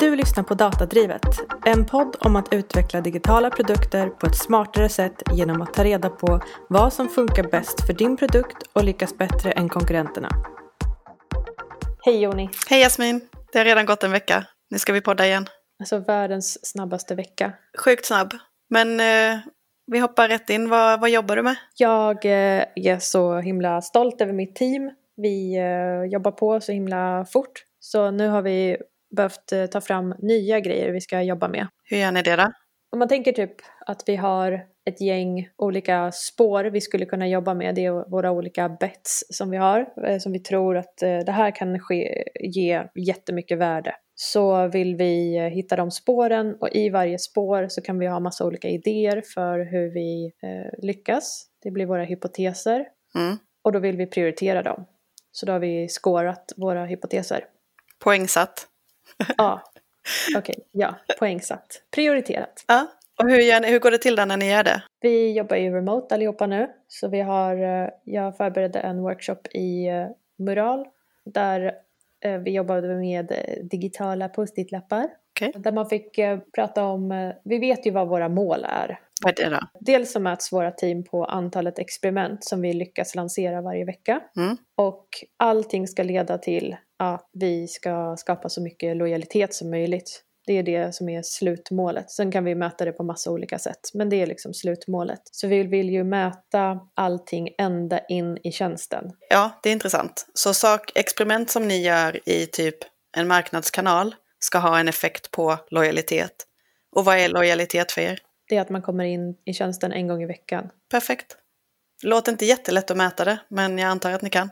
Du lyssnar på Datadrivet, en podd om att utveckla digitala produkter på ett smartare sätt genom att ta reda på vad som funkar bäst för din produkt och lyckas bättre än konkurrenterna. Hej Joni! Hej Jasmin! Det har redan gått en vecka. Nu ska vi podda igen. Alltså världens snabbaste vecka. Sjukt snabb. Men eh, vi hoppar rätt in. Vad, vad jobbar du med? Jag eh, är så himla stolt över mitt team. Vi eh, jobbar på så himla fort. Så nu har vi behövt eh, ta fram nya grejer vi ska jobba med. Hur gör ni det då? Om man tänker typ att vi har ett gäng olika spår vi skulle kunna jobba med. Det är våra olika bets som vi har. eh, Som vi tror att eh, det här kan ske, ge jättemycket värde. Så vill vi hitta de spåren och i varje spår så kan vi ha massa olika idéer för hur vi lyckas. Det blir våra hypoteser. Mm. Och då vill vi prioritera dem. Så då har vi skårat våra hypoteser. Poängsatt. Ja, okej, ja, poängsatt. Prioriterat. Ja. Och hur, gör ni, hur går det till då när ni gör det? Vi jobbar ju remote allihopa nu. Så vi har, eh, jag förberedde en workshop i eh, Mural. Där eh, vi jobbade med digitala post-it-lappar. Okej. Där man fick prata om, vi vet ju vad våra mål är. Vad är det då? Dels så mäts våra team på antalet experiment som vi lyckas lansera varje vecka. Mm. Och allting ska leda till att vi ska skapa så mycket lojalitet som möjligt. Det är det som är slutmålet. Sen kan vi mäta det på massa olika sätt. Men det är liksom slutmålet. Så vi vill ju mäta allting ända in i tjänsten. Ja, det är intressant. Så sak, experiment som ni gör i typ en marknadskanal ska ha en effekt på lojalitet. Och vad är lojalitet för er? Det är att man kommer in i tjänsten en gång i veckan. Perfekt. Låter inte jättelätt att mäta det, men jag antar att ni kan.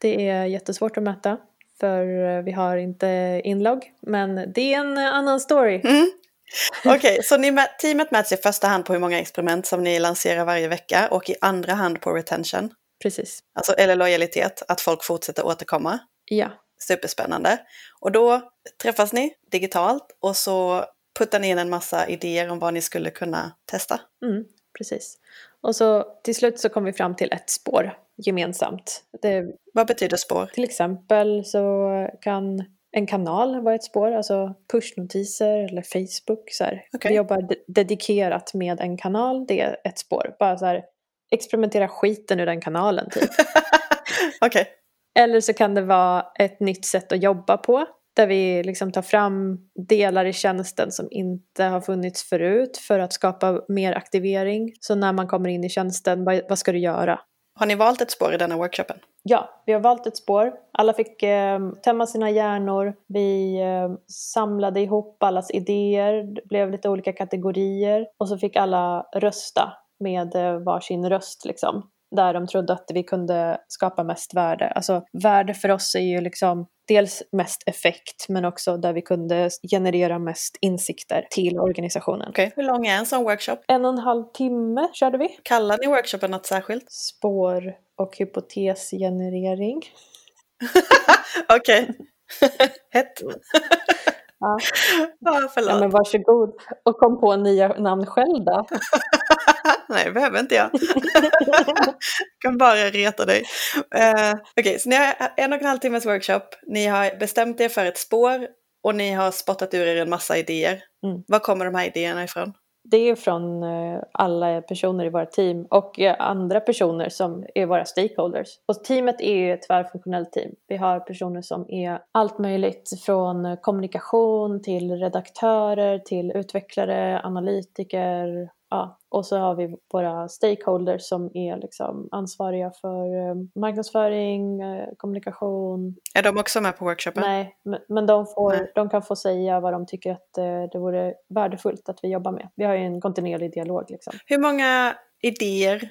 Det är jättesvårt att mäta. För eh, vi har inte inlogg. Men det är en eh, annan story. Mm. Okej, så ni, teamet mäts i första hand på hur många experiment som ni lanserar varje vecka och i andra hand på retention, Precis. alltså, eller lojalitet, att folk fortsätter återkomma. Ja. Superspännande. Och då träffas ni digitalt och så puttar ni in en massa idéer om vad ni skulle kunna testa. Mm, precis. Och så till slut så kom vi fram till ett spår gemensamt. Det, Vad betyder spår? till exempel så kan en kanal vara ett spår, alltså pushnotiser eller Facebook. Så här. Okej. Vi jobbar de- dedikerat med en kanal, det är ett spår. Bara så här, experimentera skiten ur den kanalen typ. Okej, Eller så kan det vara ett nytt sätt att jobba på. Där vi liksom tar fram delar i tjänsten som inte har funnits förut för att skapa mer aktivering. Så när man kommer in i tjänsten, vad, vad ska du göra? Har ni valt ett spår i denna workshopen? Ja, vi har valt ett spår. Alla fick eh, tämma sina hjärnor. Vi eh, samlade ihop allas idéer. Det blev lite olika kategorier. Och så fick alla rösta med eh, varsin röst liksom. Där de trodde att vi kunde skapa mest värde. Alltså värde för oss är ju liksom dels mest effekt men också där vi kunde generera mest insikter till organisationen. Okej, hur lång är en sån workshop? En och en halv timme körde vi. Kallar ni workshopen något särskilt? Spår och hypotesgenerering. Okej. Hett. Ja. Ja, förlåt. Ja, men varsågod. Och kom på nya namn själv då. Nej, det behöver inte jag. jag kan bara reta dig. Eh, Okej, så ni har en och en halv timmes workshop. Ni har bestämt er för ett spår och ni har spottat ur er en massa idéer. Mm. Var kommer de här idéerna ifrån? Det är från eh, alla personer i våra team och eh, andra personer som är våra stakeholders. Och teamet är ett tvärfunktionellt team. Vi har personer som är allt möjligt från kommunikation till redaktörer till utvecklare, analytiker. Ja. Och så har vi våra stakeholders som är liksom ansvariga för eh, marknadsföring, eh, kommunikation, Är de också med på workshopen? Nej, men- de, får, Nej. de kan få säga vad de tycker att eh, det vore värdefullt att vi jobbar med. Vi har ju en kontinuerlig dialog liksom. Hur många idéer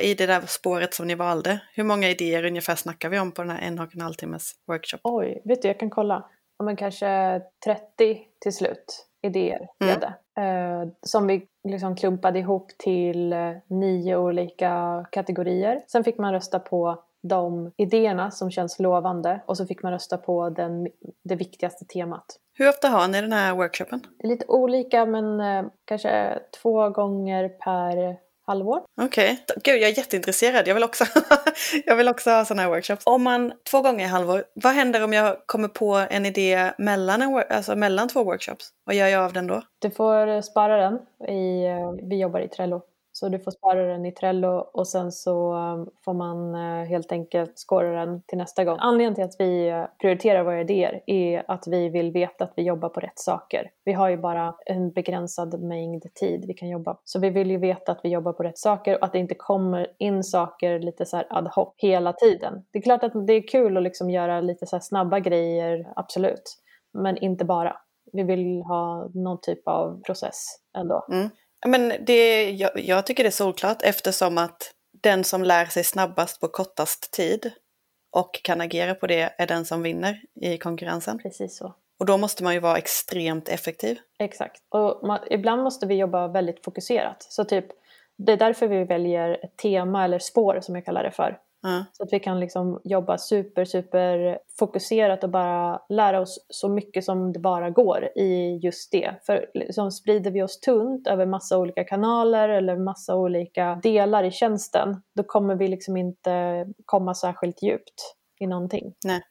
i det där spåret som ni valde? Hur många idéer ungefär snackar vi om på den här en och en halv timmes workshop? Oj, vet du, jag kan kolla. Ja, men kanske 30 till slut idéer blev Mm. det. Eh, som vi liksom klumpade ihop till eh, nio olika kategorier. Sen fick man rösta på de idéerna som känns lovande och så fick man rösta på den, det viktigaste temat. Hur ofta har ni den här workshopen? Det är lite olika men eh, kanske två gånger per halvår. Okej, okay. gud jag är jätteintresserad. Jag vill också, jag vill också ha sådana här workshops. Om man två gånger i halvår, vad händer om jag kommer på en idé mellan, en, alltså mellan två workshops? Vad gör jag av den då? Du får spara den. I, eh, vi jobbar i Trello. Så du får spara den i Trello och sen så um, får man eh, helt enkelt skåra den till nästa gång. Anledningen till att vi eh, prioriterar våra idéer är att vi vill veta att vi jobbar på rätt saker. Vi har ju bara en begränsad mängd tid vi kan jobba. Så vi vill ju veta att vi jobbar på rätt saker och att det inte kommer in saker lite så ad hoc hela tiden. Det är klart att det är kul att liksom göra lite så snabba grejer, absolut. Men inte bara. Vi vill ha någon typ av process ändå. Mm. Men det, jag, jag tycker det är solklart eftersom att den som lär sig snabbast på kortast tid och kan agera på det är den som vinner i konkurrensen. Precis så. Och då måste man ju vara extremt effektiv. Exakt. Och man, ibland måste vi jobba väldigt fokuserat. Så typ, det är därför vi väljer ett tema eller spår som jag kallar det för. Mm. Så att vi kan liksom jobba super, super fokuserat och bara lära oss så mycket som det bara går i just det. För liksom sprider vi oss tunt över massa olika kanaler eller massa olika delar i tjänsten, då kommer vi liksom inte komma särskilt djupt i någonting. Nej.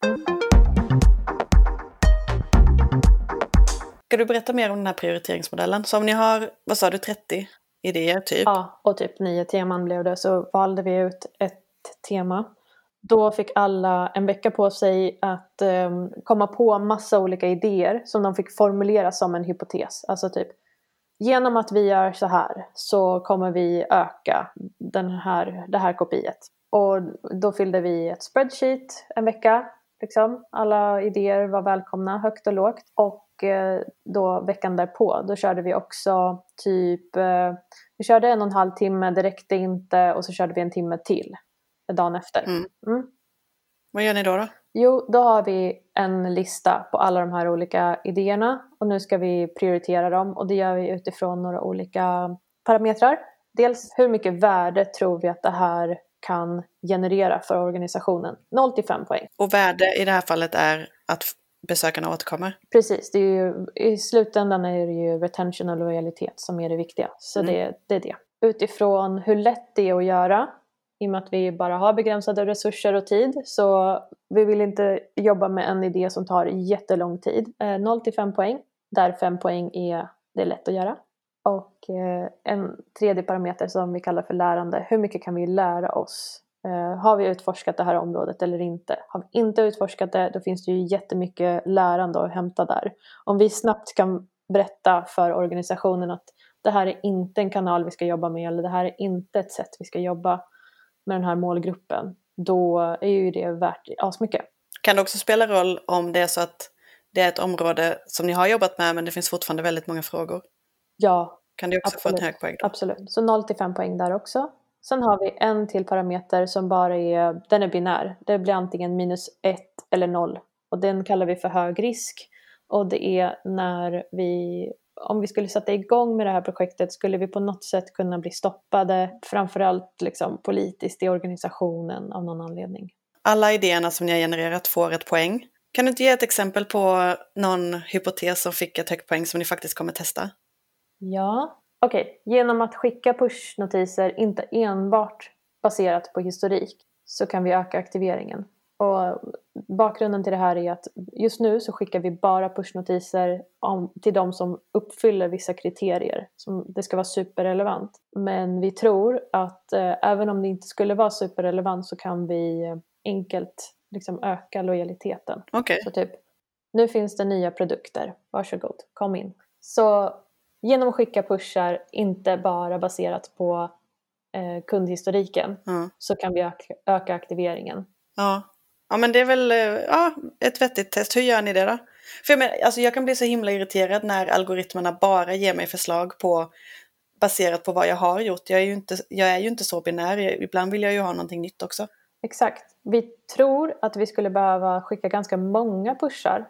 Ska du berätta mer om den här prioriteringsmodellen? Så om ni har, vad sa du, 30 idéer typ? Ja, och typ nio teman blev det. Så valde vi ut ett tema. Då fick alla en vecka på sig att um, komma på massa olika idéer som de fick formulera som en hypotes. Alltså typ, genom att vi gör så här så kommer vi öka den här, det här kopiet. Och då fyllde vi ett spreadsheet en vecka. Liksom. Alla idéer var välkomna, högt och lågt. Och eh, då veckan därpå, då körde vi också typ, eh, vi körde en och en halv timme, det räckte inte och så körde vi en timme till dagen efter. Mm. Mm. Vad gör ni då, då? Jo, då har vi en lista på alla de här olika idéerna och nu ska vi prioritera dem och det gör vi utifrån några olika parametrar. Dels hur mycket värde tror vi att det här kan generera för organisationen? 0 till 5 poäng. Och värde i det här fallet är att besökarna återkommer? Precis, det är ju, i slutändan är det ju retention och lojalitet som är det viktiga. Så mm. det, det är det. Utifrån hur lätt det är att göra i och med att vi bara har begränsade resurser och tid så vi vill inte jobba med en idé som tar jättelång tid. Eh, 0 till 5 poäng, där 5 poäng är det är lätt att göra. Och eh, en tredje parameter som vi kallar för lärande, hur mycket kan vi lära oss? Eh, har vi utforskat det här området eller inte? Har vi inte utforskat det, då finns det ju jättemycket lärande att hämta där. Om vi snabbt kan berätta för organisationen att det här är inte en kanal vi ska jobba med eller det här är inte ett sätt vi ska jobba med den här målgruppen, då är ju det värt asmycket. Kan det också spela roll om det är så att det är ett område som ni har jobbat med men det finns fortfarande väldigt många frågor? Ja. Kan det också absolut. få en hög poäng? Då? Absolut, så 0 till 5 poäng där också. Sen har vi en till parameter som bara är, den är binär. Det blir antingen minus 1 eller 0 och den kallar vi för hög risk. Och det är när vi om vi skulle sätta igång med det här projektet skulle vi på något sätt kunna bli stoppade, framförallt liksom politiskt i organisationen av någon anledning. Alla idéerna som ni har genererat får ett poäng. Kan du inte ge ett exempel på någon hypotes som fick ett högt poäng som ni faktiskt kommer testa? Ja, okej. Okay. Genom att skicka pushnotiser, inte enbart baserat på historik, så kan vi öka aktiveringen. Och bakgrunden till det här är att just nu så skickar vi bara pushnotiser om, till de som uppfyller vissa kriterier. Som det ska vara superrelevant. Men vi tror att eh, även om det inte skulle vara superrelevant så kan vi enkelt liksom öka lojaliteten. Okay. Så typ, nu finns det nya produkter, varsågod, kom in. Så genom att skicka pushar, inte bara baserat på eh, kundhistoriken, mm. så kan vi öka, öka aktiveringen. Ja. Ja men det är väl eh, ja, ett vettigt test. Hur gör ni det då? För jag, menar, alltså jag kan bli så himla irriterad när algoritmerna bara ger mig förslag på baserat på vad jag har gjort. Jag är ju inte, jag är ju inte så binär, ibland vill jag ju ha någonting nytt också. Exakt. Vi tror att vi skulle behöva skicka ganska många pushar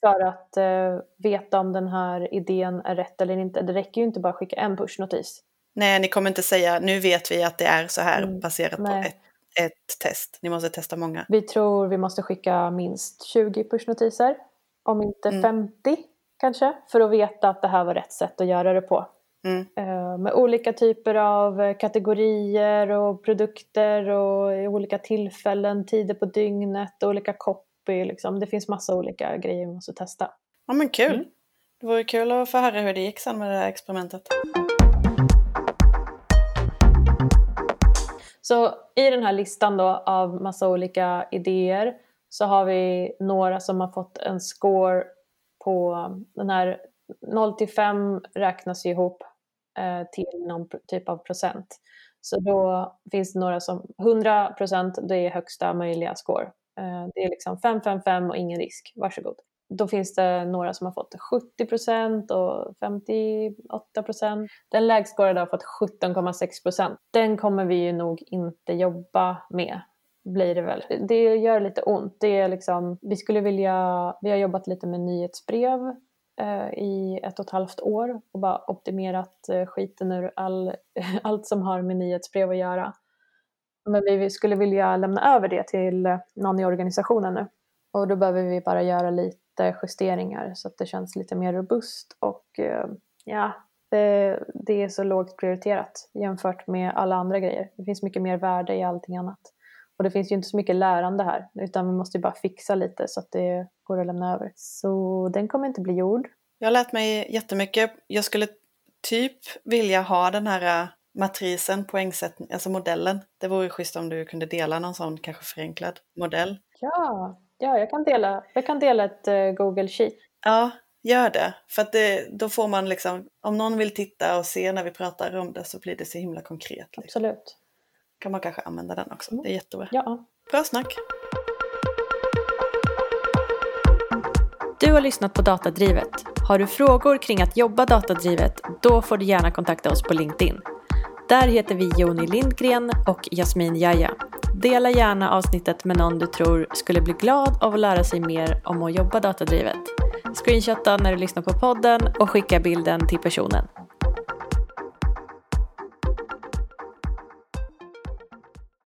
för att eh, veta om den här idén är rätt eller inte. Det räcker ju inte bara att skicka en pushnotis. Nej, ni kommer inte säga nu vet vi att det är så här mm, baserat nej. på ett ett test. Ni måste testa många. Vi tror vi måste skicka minst 20 pushnotiser. Om inte mm. 50 kanske. För att veta att det här var rätt sätt att göra det på. Mm. Eh, med olika typer av eh, kategorier och produkter och i olika tillfällen, tider på dygnet, olika copy. Liksom. Det finns massa olika grejer vi måste testa. Ja men kul. Mm. Det vore kul att få höra hur det gick sen med det här experimentet. Så i den här listan då av massa olika idéer så har vi några som har fått en score på den här 0 till 5 räknas ju ihop eh, till någon typ av procent. Så då finns det några som 100 procent, det är högsta möjliga score. Eh, det är liksom 5, 5, 5 och ingen risk, varsågod. Då finns det några som har fått 70 procent och 58 procent. Den lägscorade har fått 17,6 procent. Den kommer vi ju nog inte jobba med blir det väl. Det gör lite ont. Det är liksom, vi skulle vilja, vi har jobbat lite med nyhetsbrev eh, i ett och ett halvt år och bara optimerat eh, skiten ur all, allt som har med nyhetsbrev att göra. Men vi skulle vilja lämna över det till eh, någon i organisationen nu. Och då behöver vi bara göra lite justeringar så att det känns lite mer robust och eh, ja, det, det är så lågt prioriterat jämfört med alla andra grejer. Det finns mycket mer värde i allting annat. Och det finns ju inte så mycket lärande här, utan vi måste ju bara fixa lite så att det går att lämna över. Så den kommer inte bli gjord. Jag har lärt mig jättemycket. Jag skulle typ vilja ha den här äh, matrisen, poängsättning, alltså modellen. Det vore schysst om du kunde dela någon sån kanske förenklad modell. Ja, ja jag, kan dela, jag kan dela ett eh, Google Sheet. Ja, gör det. För att det, då får man liksom, om någon vill titta och se när vi pratar om det så blir det så himla konkret. Liksom. Absolut. kan man kanske använda den också. Det är jättebra. Ja. Bra snack! Du har lyssnat på Datadrivet. Har du frågor kring att jobba datadrivet, då får du gärna kontakta oss på LinkedIn. Där heter vi Joni Lindgren och Jasmin Jaja. Dela gärna avsnittet med någon du tror skulle bli glad av att lära sig mer om att jobba datadrivet. Screenshotta när du lyssnar på podden och skicka bilden till personen.